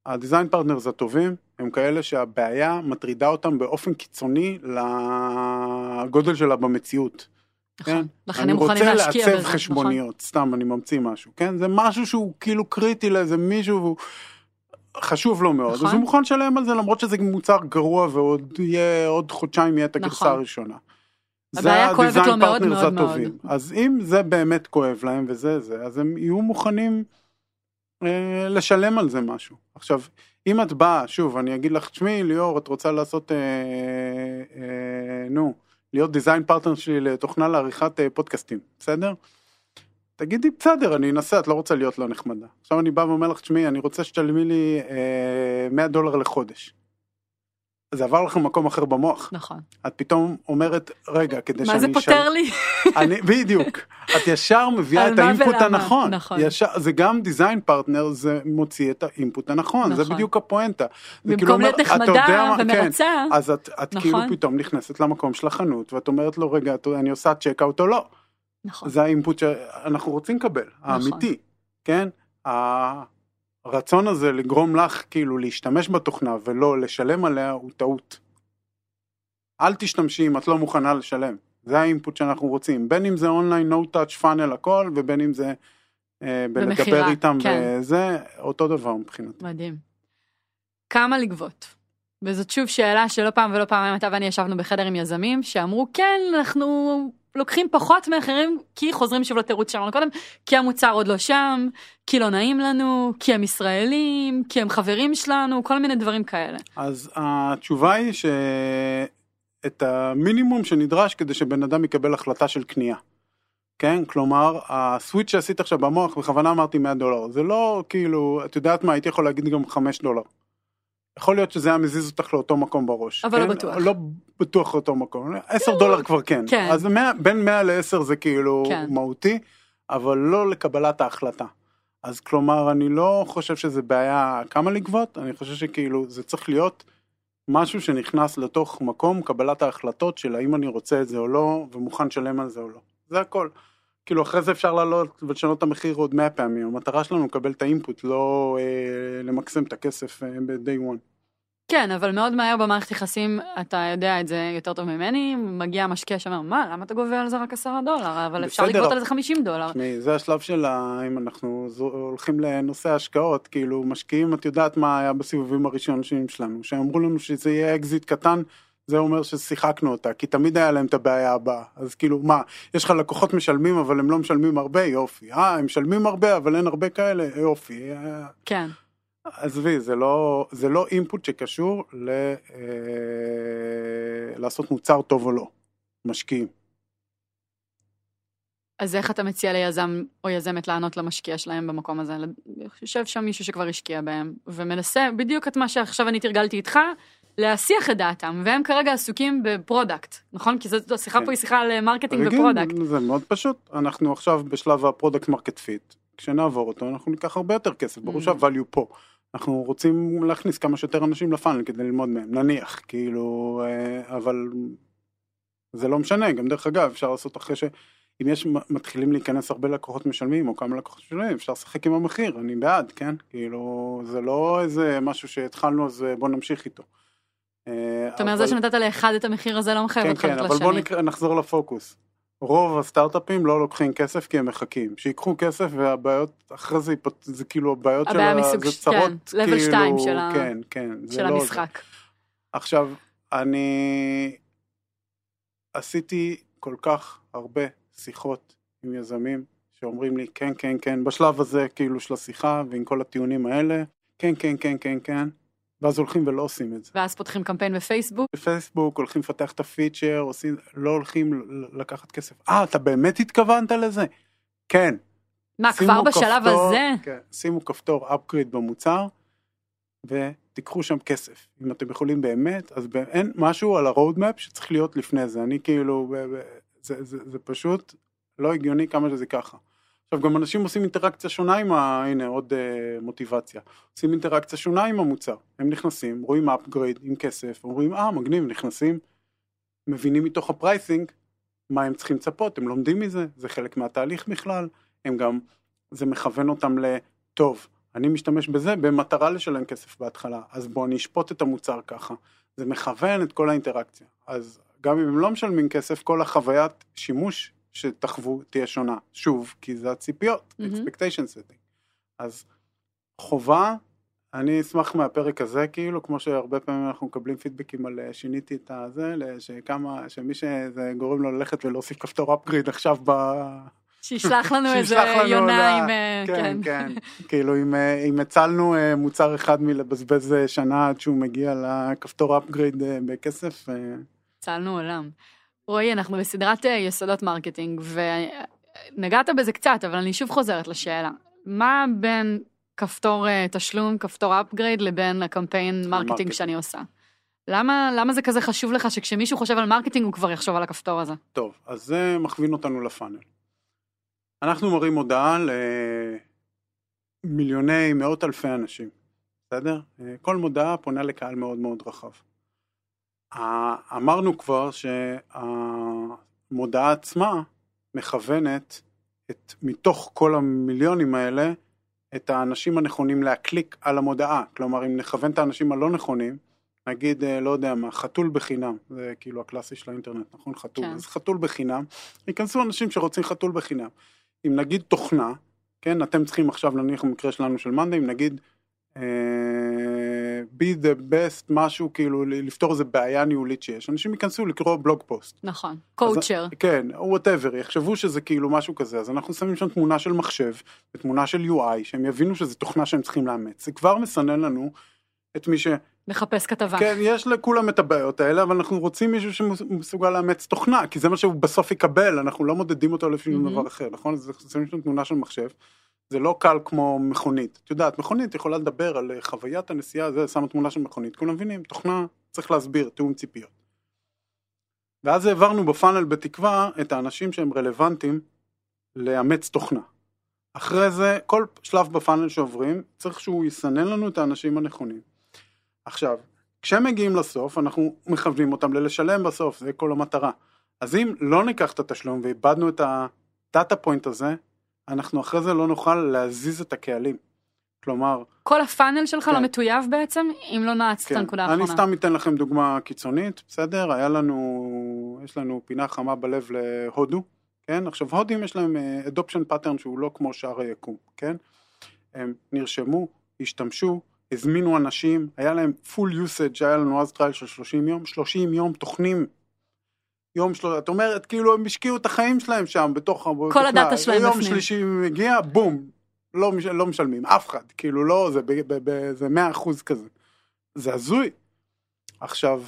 ה design partners הטובים הם כאלה שהבעיה מטרידה אותם באופן קיצוני לגודל שלה במציאות.
נכון.
כן?
לכן
אני
הם מוכנים
רוצה
להשקיע
לעצב
בזה.
חשבוניות, סתם אני ממציא משהו, כן? זה משהו שהוא כאילו קריטי לאיזה מישהו והוא חשוב לו מאוד,
נכון.
אז הוא מוכן לשלם על זה למרות שזה מוצר גרוע ועוד יהיה, עוד חודשיים יהיה את הגרסה
נכון.
הראשונה.
הבעיה
זה
כואבת לו מאוד מאוד מאוד.
הטובים. אז אם זה באמת כואב להם וזה זה, אז הם יהיו מוכנים אה, לשלם על זה משהו. עכשיו, אם את באה, שוב, אני אגיד לך, תשמעי ליאור, את רוצה לעשות, אה, אה, נו, להיות דיזיין פרטנר שלי לתוכנה לעריכת אה, פודקאסטים, בסדר? תגידי, בסדר, אני אנסה, את לא רוצה להיות לא נחמדה. עכשיו אני בא ואומר לך, תשמעי, אני רוצה שתשלמי לי אה, 100 דולר לחודש. זה עבר לך מקום אחר במוח.
נכון.
את פתאום אומרת, רגע, כדי
מה
שאני...
זה פותר לי?
אני, בדיוק, את ישר מביאה את
מה
ה input
ולמה,
הנכון,
נכון.
ישר, זה גם design partner, זה מוציא את ה input הנכון, זה
נכון.
בדיוק הפואנטה. זה כאילו
במקום
אומר,
להיות נחמדה
מה- כן,
ומרצה.
אז את, את כאילו
נכון.
פתאום נכנסת למקום של החנות, ואת אומרת לו, רגע, אני עושה checkout או לא,
נכון.
זה ה input שאנחנו רוצים לקבל, האמיתי, כן? הרצון הזה לגרום לך כאילו להשתמש בתוכנה ולא לשלם עליה הוא טעות. אל תשתמשי אם את לא מוכנה לשלם. זה האינפוט שאנחנו רוצים, בין אם זה אונליין, no touch funnel הכל, ובין אם זה אה, בלדבר איתם,
כן.
וזה אותו דבר מבחינתי.
מדהים. כמה לגבות? וזאת שוב שאלה שלא פעם ולא פעמיים אתה ואני ישבנו בחדר עם יזמים שאמרו כן אנחנו לוקחים פחות מאחרים כי חוזרים שוב לתירוץ שאמרנו קודם כי המוצר עוד לא שם כי לא נעים לנו כי הם ישראלים כי הם חברים שלנו כל מיני דברים כאלה.
אז התשובה היא שאת המינימום שנדרש כדי שבן אדם יקבל החלטה של קנייה. כן, כלומר, הסוויץ' שעשית עכשיו במוח, בכוונה אמרתי 100 דולר, זה לא כאילו, את יודעת מה, הייתי יכול להגיד גם 5 דולר. יכול להיות שזה היה מזיז אותך לאותו מקום בראש.
אבל לא
כן?
בטוח.
לא בטוח לאותו מקום. 10 דולר כבר כן.
כן.
אז 100, בין 100 ל-10 זה כאילו
כן.
מהותי, אבל לא לקבלת ההחלטה. אז כלומר, אני לא חושב שזה בעיה כמה לגבות, אני חושב שכאילו זה צריך להיות משהו שנכנס לתוך מקום קבלת ההחלטות של האם אני רוצה את זה או לא, ומוכן לשלם על זה או לא. זה הכל. כאילו אחרי זה אפשר לעלות ולשנות את המחיר עוד 100 פעמים, המטרה שלנו לקבל את האינפוט, לא אה, למקסם את הכסף אה, ב-day one.
כן אבל מאוד מהר במערכת יחסים אתה יודע את זה יותר טוב ממני מגיע משקיע שאומר מה למה אתה גובה על זה רק 10 דולר אבל אפשר
בסדר,
לגבות
אבל-
על זה 50 דולר.
תשמעי, זה השלב של. אם אנחנו הולכים לנושא ההשקעות, כאילו משקיעים, את יודעת מה היה בסיבובים הראשונים שלנו, שאמרו לנו שזה יהיה אקזיט קטן, זה אומר ששיחקנו אותה, כי תמיד היה להם את הבעיה הבאה. אז כאילו, מה, יש לך לקוחות משלמים אבל הם לא משלמים הרבה? יופי. אה, הם משלמים הרבה אבל אין הרבה כאלה? יופי.
כן.
עזבי, זה לא, זה לא input שקשור ל, אה, לעשות מוצר טוב או לא. משקיעים.
אז איך אתה מציע ליזם או יזמת לענות למשקיע שלהם במקום הזה? יושב שם מישהו שכבר השקיע בהם, ומנסה בדיוק את מה שעכשיו אני תרגלתי איתך, להסיח את דעתם, והם כרגע עסוקים ב product, נכון? כי זו השיחה
כן.
פה היא שיחה על marketing
רגיל,
ו product.
זה מאוד פשוט, אנחנו עכשיו בשלב ה product market fit, כשנעבור אותו אנחנו ניקח הרבה יותר כסף, ברור
Mm.
שה value פה. אנחנו רוצים להכניס כמה שיותר אנשים לפאנל כדי ללמוד מהם, נניח, כאילו, אה, אבל זה לא משנה, גם דרך אגב אפשר לעשות אחרי ש... אם יש מתחילים להיכנס הרבה לקוחות משלמים או כמה לקוחות משלמים אפשר לשחק עם המחיר אני בעד כן כאילו זה לא איזה משהו שהתחלנו אז אה, בוא נמשיך איתו. אה,
זאת אומרת, זה שנתת לאחד את המחיר הזה לא מחייב
כן
אותך
כן
לתת
אבל בוא
לשני.
נקרא, נחזור לפוקוס. רוב הסטארט-אפים לא לוקחים כסף כי הם מחכים שיקחו כסף והבעיות אחרי זה זה כאילו הבעיות של
הבעיה
ה-
מסוג
זה צרות
כן, level
כאילו,
שתיים של
כן כן
של
לא.
המשחק.
עכשיו, אני עשיתי כל כך הרבה שיחות עם יזמים שאומרים לי כן, כן, כן, בשלב הזה כאילו של השיחה ועם כל הטיעונים האלה, כן, כן, כן, כן, כן, ואז הולכים ולא עושים את זה.
ואז פותחים קמפיין בפייסבוק,
בפייסבוק הולכים לפתח את הפיצ'ר, עושים, לא הולכים לקחת כסף. אה, אתה באמת התכוונת לזה? כן.
מה, כבר בשלב
כפתור-
הזה?
כן, שימו כפתור upgrade במוצר ותיקחו שם כסף. אם אתם יכולים באמת, אז אין משהו על ה-roadmap שצריך להיות לפני זה. אני כאילו, ב- זה, זה, זה פשוט לא הגיוני כמה שזה ככה. עכשיו גם אנשים עושים אינטראקציה שונה עם ה... הנה עוד uh, מוטיבציה. עושים אינטראקציה שונה עם המוצר. הם נכנסים, רואים upgrade עם כסף, אומרים אה מגניב, נכנסים, מבינים מתוך ה pricing מה הם צריכים לצפות, הם לומדים מזה, זה חלק מהתהליך בכלל, הם גם, זה מכוון אותם לטוב, אני משתמש בזה במטרה לשלם כסף בהתחלה, אז בואו אני אשפוט את המוצר ככה, זה מכוון את כל האינטראקציה, אז גם אם הם לא משלמים כסף, כל החוויית שימוש שתחוו תהיה שונה, שוב, כי זה הציפיות,
מהמם.
expectation setting, אז חובה, אני אשמח מהפרק הזה, כאילו, כמו שהרבה פעמים אנחנו מקבלים פידבקים על אה, שיניתי את הזה, שכמה, שמי שזה גורם לו ללכת ולהוסיף כפתור upgrade עכשיו ב...
שישלח לנו איזה יונה. עם... אה,
כן, כן, כאילו אם, אה, הצלנו מוצר אחד מלבזבז שנה עד שהוא מגיע לכפתור upgrade בכסף,
הצלנו עולם. רועי, אנחנו בסדרת אה, יסודות marketing, ונגעת בזה קצת, אבל אני שוב חוזרת לשאלה. מה בין כפתור אה, תשלום, כפתור upgrade, לבין הקמפיין
marketing.
שאני עושה? למה, למה זה כזה חשוב לך שכשמישהו חושב על marketing הוא כבר יחשוב על הכפתור הזה?
טוב, אז זה מכווין אותנו לפאנל. אנחנו מראים הודעה למיליוני, מאות אלפי אנשים, בסדר? אה, כל מודעה פונה לקהל מאוד מאוד רחב. אמרנו כבר שהמודעה עצמה מכוונת את, מתוך כל המיליונים האלה, את האנשים הנכונים להקליק על המודעה. כלומר, אם נכוון את האנשים הלא נכונים, נגיד, אה, לא יודע מה, חתול בחינם, זה כאילו הקלאסי של האינטרנט, נכון? חתול.
כן.
אז חתול בחינם, ייכנסו אנשים שרוצים חתול בחינם. אם נגיד תוכנה, כן, אתם צריכים עכשיו, נניח במקרה שלנו של מאנדי, אם נגיד be the best, משהו כאילו, לפתור איזה בעיה ניהולית שיש, אנשים ייכנסו לקרוא blog post.
נכון. culture.
כן, whatever, יחשבו שזה כאילו משהו כזה, אז אנחנו שמים שם תמונה של מחשב ותמונה של UI, שהם יבינו שזו תוכנה שהם צריכים לאמץ. זה כבר מסנן לנו את מי ש...
מחפש כתבה.
כן, יש לכולם את הבעיות האלה, אבל אנחנו רוצים מישהו שמסוגל לאמץ תוכנה, כי זה מה שהוא בסוף יקבל, אנחנו לא מודדים אותו לפי
מהמם.
דבר אחר, נכון? אז שמים שם תמונה של מחשב, זה לא קל כמו מכונית. את יודעת, מכונית יכולה לדבר על אה, חוויית הנסיעה, זה, שמה תמונה של מכונית, כולם מבינים, תוכנה צריך להסביר, תיאום ציפיות. ואז העברנו בפאנל בתקווה את האנשים שהם רלוונטיים לאמץ תוכנה. אחרי זה, כל שלב בפאנל שעוברים, צריך שהוא יסנן לנו את האנשים הנכונים. עכשיו, כשהם מגיעים לסוף, אנחנו מכוונים אותם ללשלם בסוף, זה כל המטרה. אז אם לא ניקח את התשלום ואיבדנו את הדאטה פוינט הזה, אנחנו אחרי זה לא נוכל להזיז את הקהלים. כלומר,
כל הפאנל שלך
כן.
לא מטויב בעצם, אם לא נעצת את
כן,
הנקודה האחרונה.
אני סתם אתן לכם דוגמה קיצונית, בסדר? היה לנו, יש לנו פינה חמה בלב להודו, כן? עכשיו הודים יש להם adoption pattern שהוא לא כמו שאר היקום, כן? הם נרשמו, השתמשו, הזמינו אנשים, היה להם full usage, היה לנו אז trial של 30 יום, 30 יום תוכנים. יום שלו, את אומרת, כאילו הם השקיעו את החיים שלהם שם, בתוך...
כל.
ה
data שלהם
יום
בפנים.
שלישי מגיע, בום, לא, מש- לא משלמים, אף אחד, כאילו לא, זה, ב, ב, ב, זה 100 אחוז כזה. זה הזוי. עכשיו,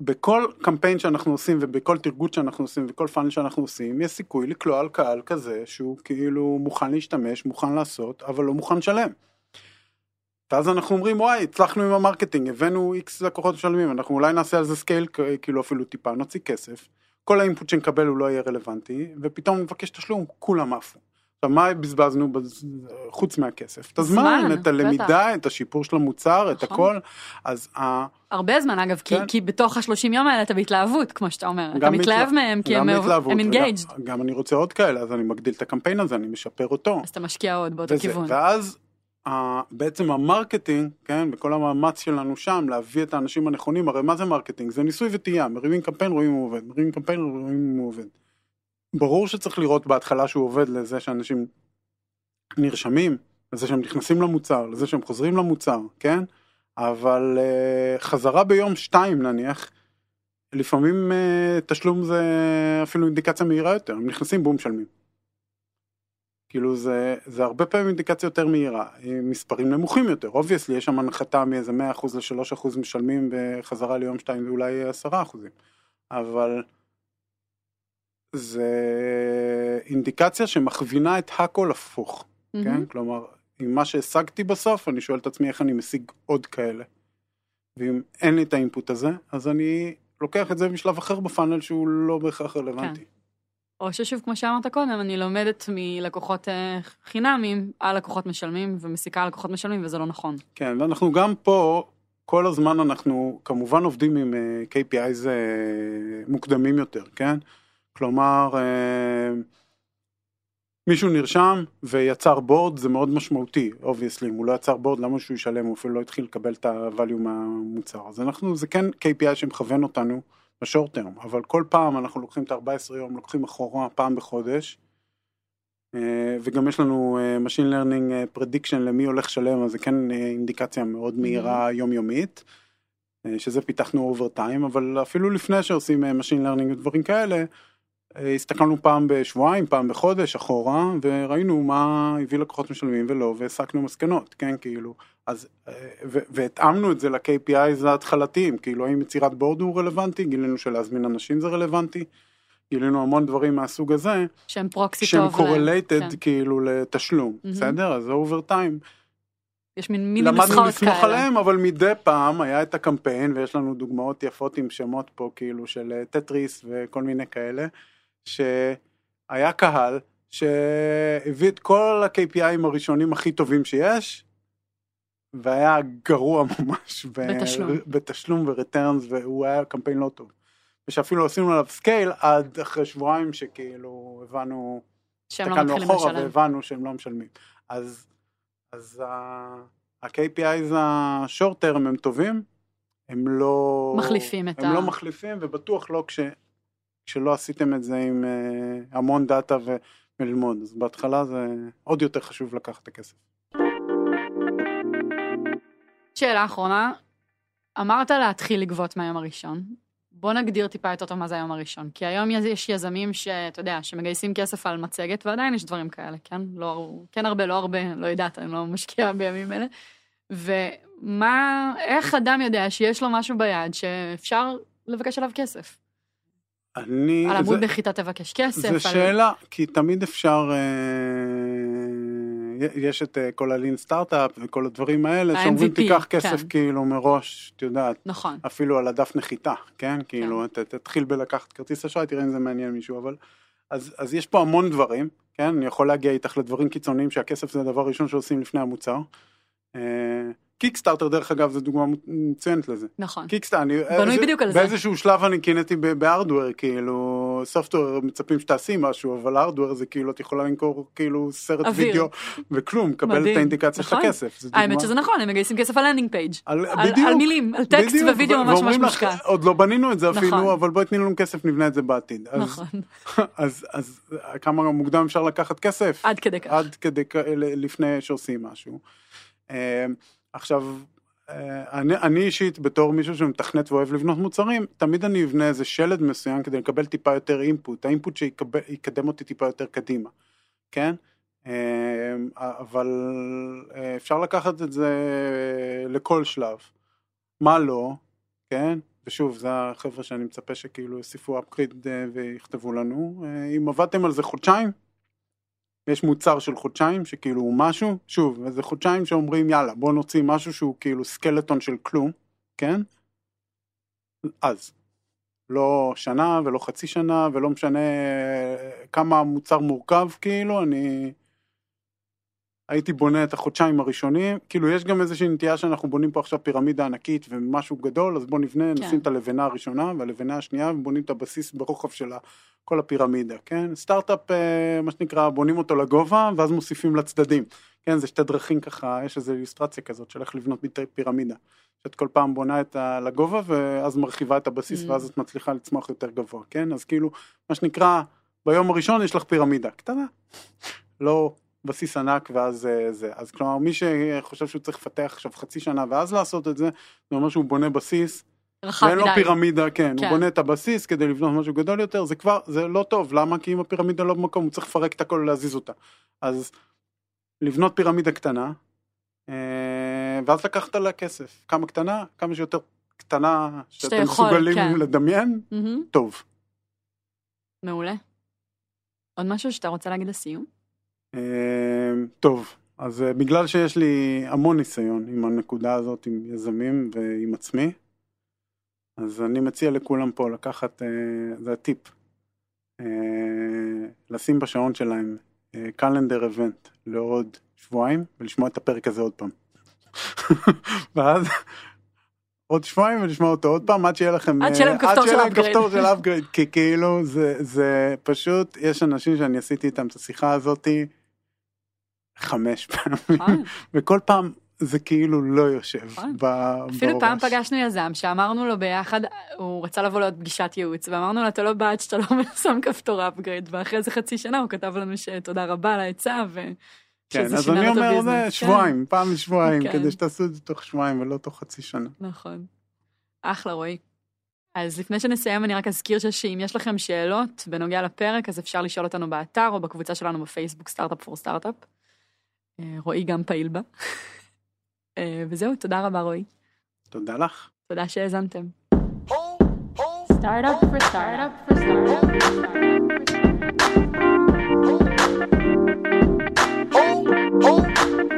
בכל קמפיין שאנחנו עושים ובכל טרגוט שאנחנו עושים וכל פאנל שאנחנו עושים, יש סיכוי לקלוע על קהל כזה שהוא כאילו מוכן להשתמש, מוכן לעשות, אבל לא מוכן לשלם. ואז אנחנו אומרים וואי הצלחנו עם ה marketing הבאנו איקס לקוחות משלמים אנחנו אולי נעשה על זה scale כאילו אפילו טיפה נוציא כסף כל ה input שנקבל הוא לא יהיה רלוונטי ופתאום נבקש תשלום כולם עפו. עכשיו מה בזבזנו בז- חוץ מהכסף? את הזמן,
זמן,
את
בטח.
הלמידה, את השיפור של המוצר, את
נכון.
הכל. אז ה-
הרבה זמן אגב, כי,
כן.
כי בתוך השלושים יום האלה אתה בהתלהבות, כמו שאתה אומר. אתה
גם
מתלהב
בהתלה-
מהם, כי
גם
הם engaged.
גם אני רוצה עוד כאלה אז אני מגדיל את הקמפיין הזה אני משפר אותו.
אז אתה משקיע עוד באותו
וזה,
כיוון.
ואז בעצם ה marketing, כן, וכל המאמץ שלנו שם להביא את האנשים הנכונים, הרי מה זה marketing? זה ניסוי וטעייה, מרימים קמפיין רואים אם הוא עובד, מרימים קמפיין רואים אם הוא עובד. ברור שצריך לראות בהתחלה שהוא עובד לזה שאנשים נרשמים, לזה שהם נכנסים למוצר, לזה שהם חוזרים למוצר, כן? אבל uh, חזרה ביום שתיים נניח, לפעמים uh, תשלום זה אפילו אינדיקציה מהירה יותר, הם נכנסים בום משלמים. כאילו זה, זה הרבה פעמים אינדיקציה יותר מהירה, עם מספרים נמוכים יותר, obviously יש שם הנחתה מאיזה 100% ל-3% משלמים בחזרה ליום 2 ואולי 10%, אבל זה אינדיקציה שמכווינה את הכל הפוך,
מהמם.
כן? כלומר, עם מה שהשגתי בסוף, אני שואל את עצמי איך אני משיג עוד כאלה. ואם אין לי את האינפוט הזה, אז אני לוקח את זה משלב אחר בפאנל שהוא לא בהכרח רלוונטי.
או ששוב, כמו שאמרת קודם, אני לומדת מלקוחות אה, חינמים על לקוחות משלמים, ומסיקה על לקוחות משלמים, וזה לא נכון.
כן, ואנחנו גם פה, כל הזמן אנחנו כמובן עובדים עם אה, KPIs אה, מוקדמים יותר, כן? כלומר, מישהו נרשם ויצר board, זה מאוד משמעותי, obviously, אם הוא לא יצר board, למה שהוא ישלם, הוא אפילו לא התחיל לקבל את ה-value מהמוצר. אז אנחנו, זה כן KPI שמכוון אותנו ב short term, אבל כל פעם אנחנו לוקחים את ה-14 יום, לוקחים אחורה פעם בחודש, אה, וגם יש לנו אה, Machine Learning אה, Prediction למי הולך לשלם, אז זה כן אינדיקציה מאוד מהירה יומיומית, אה, שזה פיתחנו over time, אבל אפילו לפני שעושים Machine Learning ודברים כאלה, הסתכלנו פעם בשבועיים, פעם בחודש, אחורה, וראינו מה הביא לקוחות משלמים ולא, והסקנו מסקנות, כן, כאילו, אז, אה, והתאמנו את זה ל-KPIs ההתחלתיים, כאילו, האם יצירת board הוא רלוונטי, גילינו שלהזמין אנשים זה רלוונטי, גילינו המון דברים מהסוג הזה,
שהם proxy
שהם
טוב. ל-
correlated
כן.
כאילו לתשלום,
מהמם.
בסדר? אז זה over time.
יש מין מיני
למדנו
נוסחאות
לסמוך
כאלה.
עליהם, אבל מדי פעם היה את הקמפיין, ויש לנו דוגמאות יפות עם שמות פה, כאילו של אה, טטריס וכל מיני כאלה, שהיה קהל שהביא את כל ה-KPI ים הראשונים הכי טובים שיש, והיה גרוע ממש.
בתשלום.
בתשלום ו-returns, והוא היה קמפיין לא טוב. ושאפילו עשינו עליו scale עד אחרי שבועיים שכאילו הבנו,
לא
הסתכלנו
מתחילים
אחורה
לשלם.
והבנו שהם לא משלמים. אז, אז ה-KPIs השורט טרם הם טובים, הם לא...
מחליפים את
הם
ה-
לא מחליפים, ובטוח לא כש, כשלא עשיתם את זה עם uh, המון דאטה וללמוד. אז בהתחלה זה עוד יותר חשוב לקחת את הכסף.
שאלה אחרונה, אמרת להתחיל לגבות מהיום הראשון. בוא נגדיר טיפה יותר טוב מה זה היום הראשון. כי היום יש יזמים שאתה יודע, שמגייסים כסף על מצגת, ועדיין יש דברים כאלה, כן? לא, כן הרבה, לא הרבה, לא יודעת, אני לא משקיעה בימים אלה. ומה, איך אדם יודע שיש לו משהו ביד שאפשר לבקש עליו כסף?
אני...
על עמוד נחיתה תבקש כסף.
זה
על...
שאלה, כי תמיד אפשר... אה, יש את אה, כל הלין סטארט-אפ וכל הדברים האלה, שאומרים תיקח כסף
כן.
כאילו מראש, את יודעת,
נכון.
אפילו על הדף נחיתה, כן? כאילו, ת- תתחיל בלקחת כרטיס אשראי, תראה אם זה מעניין מישהו, אבל... אז, אז יש פה המון דברים, כן? אני יכול להגיע איתך לדברים קיצוניים שהכסף זה הדבר הראשון שעושים לפני המוצר. קיקסטארטר דרך אגב זו דוגמה מצוינת לזה.
נכון.
קיקסטארטר, אני,
בנוי
איזה-
בדיוק על זה.
באיזשהו שלב אני קינאתי ב- ב hardware, כאילו, software מצפים שתעשי משהו, אבל hardware זה כאילו, את יכולה למכור כאילו סרט
אוויר.
וידאו וכלום, קבל את. האינדיקציה של
נכון.
הכסף. זו
האמת שזה נכון, הם מגייסים כסף על landing page.
על,
על,
בדיוק,
על מילים, על טקסט
בדיוק,
ווידאו ממש ממש מושקע.
עוד לא בנינו את זה
נכון.
אפילו, אבל בואי תני לנו כסף, נבנה את זה בעתיד. אז,
נכון,
אז, אז כמה מוקדם אפשר לקחת כסף?
עד כדי כך.
עד כדי כ- ל- לפני שעושים משהו. עכשיו, אה, אני, אני אישית בתור מישהו שמתכנת ואוהב לבנות מוצרים, תמיד אני אבנה איזה שלד מסוים כדי לקבל טיפה יותר אינפוט, האינפוט שיקדם אותי טיפה יותר קדימה, כן? אה, אבל אה, אפשר לקחת את זה לכל שלב. מה לא, כן? ושוב, זה החבר'ה שאני מצפה שכאילו יוסיפו upgrade ויכתבו לנו. אם עבדתם על זה חודשיים, יש מוצר של חודשיים שכאילו הוא משהו, שוב, איזה חודשיים שאומרים יאללה בוא נוציא משהו שהוא כאילו סקלטון של כלום, כן? אז. לא שנה ולא חצי שנה ולא משנה כמה המוצר מורכב כאילו, אני הייתי בונה את החודשיים הראשונים, כאילו יש גם איזושהי נטייה שאנחנו בונים פה עכשיו פירמידה ענקית ומשהו גדול, אז בוא נבנה, כן. נשים את הלבנה הראשונה והלבנה השנייה ובונים את הבסיס ברוחב של כל הפירמידה, כן? סטארט-אפ, אה, מה שנקרא, בונים אותו לגובה ואז מוסיפים לצדדים, כן? זה שתי דרכים ככה, יש איזו איליסטרציה כזאת של איך לבנות פירמידה. שאת כל פעם בונה את ה... לגובה ואז מרחיבה את הבסיס mm. ואז את מצליחה לצמוח יותר גבוה, כן? אז כאילו, מה שנקרא, ביום הראשון יש לך פירמידה קטנה, לא בסיס ענק ואז אה, זה. אז כלומר מי שחושב שהוא צריך לפתח עכשיו חצי שנה ואז לעשות את זה, זה אומר שהוא בונה בסיס.
רחב מדי.
ואין לו פירמידה, כן, כן, הוא בונה את הבסיס כדי לבנות משהו גדול יותר, זה כבר, זה לא טוב, למה? כי אם הפירמידה לא במקום, הוא צריך לפרק את הכל ולהזיז אותה. אז לבנות פירמידה קטנה, אה, ואז לקחת עליה כסף. כמה קטנה? כמה שיותר קטנה, שאתם מסוגלים כן. לדמיין, mm-hmm. טוב.
מעולה. עוד משהו שאתה רוצה להגיד לסיום?
אמ, טוב, אז אה, בגלל שיש לי המון ניסיון עם הנקודה הזאת, עם יזמים ועם עצמי, אז אני מציע לכולם פה לקחת, אה, זה הטיפ, אה, לשים בשעון שלהם קלנדר אבנט לעוד שבועיים ולשמוע את הפרק הזה עוד פעם. ואז עוד שבועיים ולשמוע אותו עוד פעם עד שיהיה לכם
עד שיהיה להם כפתור
של אפגרייד כי כאילו זה זה פשוט יש אנשים שאני עשיתי איתם את השיחה הזאתי חמש פעמים. וכל פעם זה כאילו לא יושב
נכון. בראש. אפילו פעם פגשנו יזם שאמרנו לו ביחד, הוא רצה לבוא לעוד פגישת ייעוץ, ואמרנו לו אתה לא בעד שאתה לא שם כפתור אפגריד, ואחרי איזה חצי שנה הוא כתב לנו שתודה רבה על העצה, ו...
כן, אז אני אומר זה שבועיים, כן. פעם בשבועיים, כן. כדי שתעשו את זה תוך שבועיים ולא תוך חצי שנה.
נכון. אחלה רועי. אז לפני שנסיים אני רק אזכיר שאם יש לכם שאלות בנוגע לפרק אז אפשר לשאול אותנו באתר או בקבוצה שלנו בפייסבוק סטארט-אפ פור סטארט-אפ. אה, רועי גם פעיל בה. וזהו, תודה רבה רועי.
תודה לך.
תודה שהאזנתם. Startup for startup for startup for startup for startup.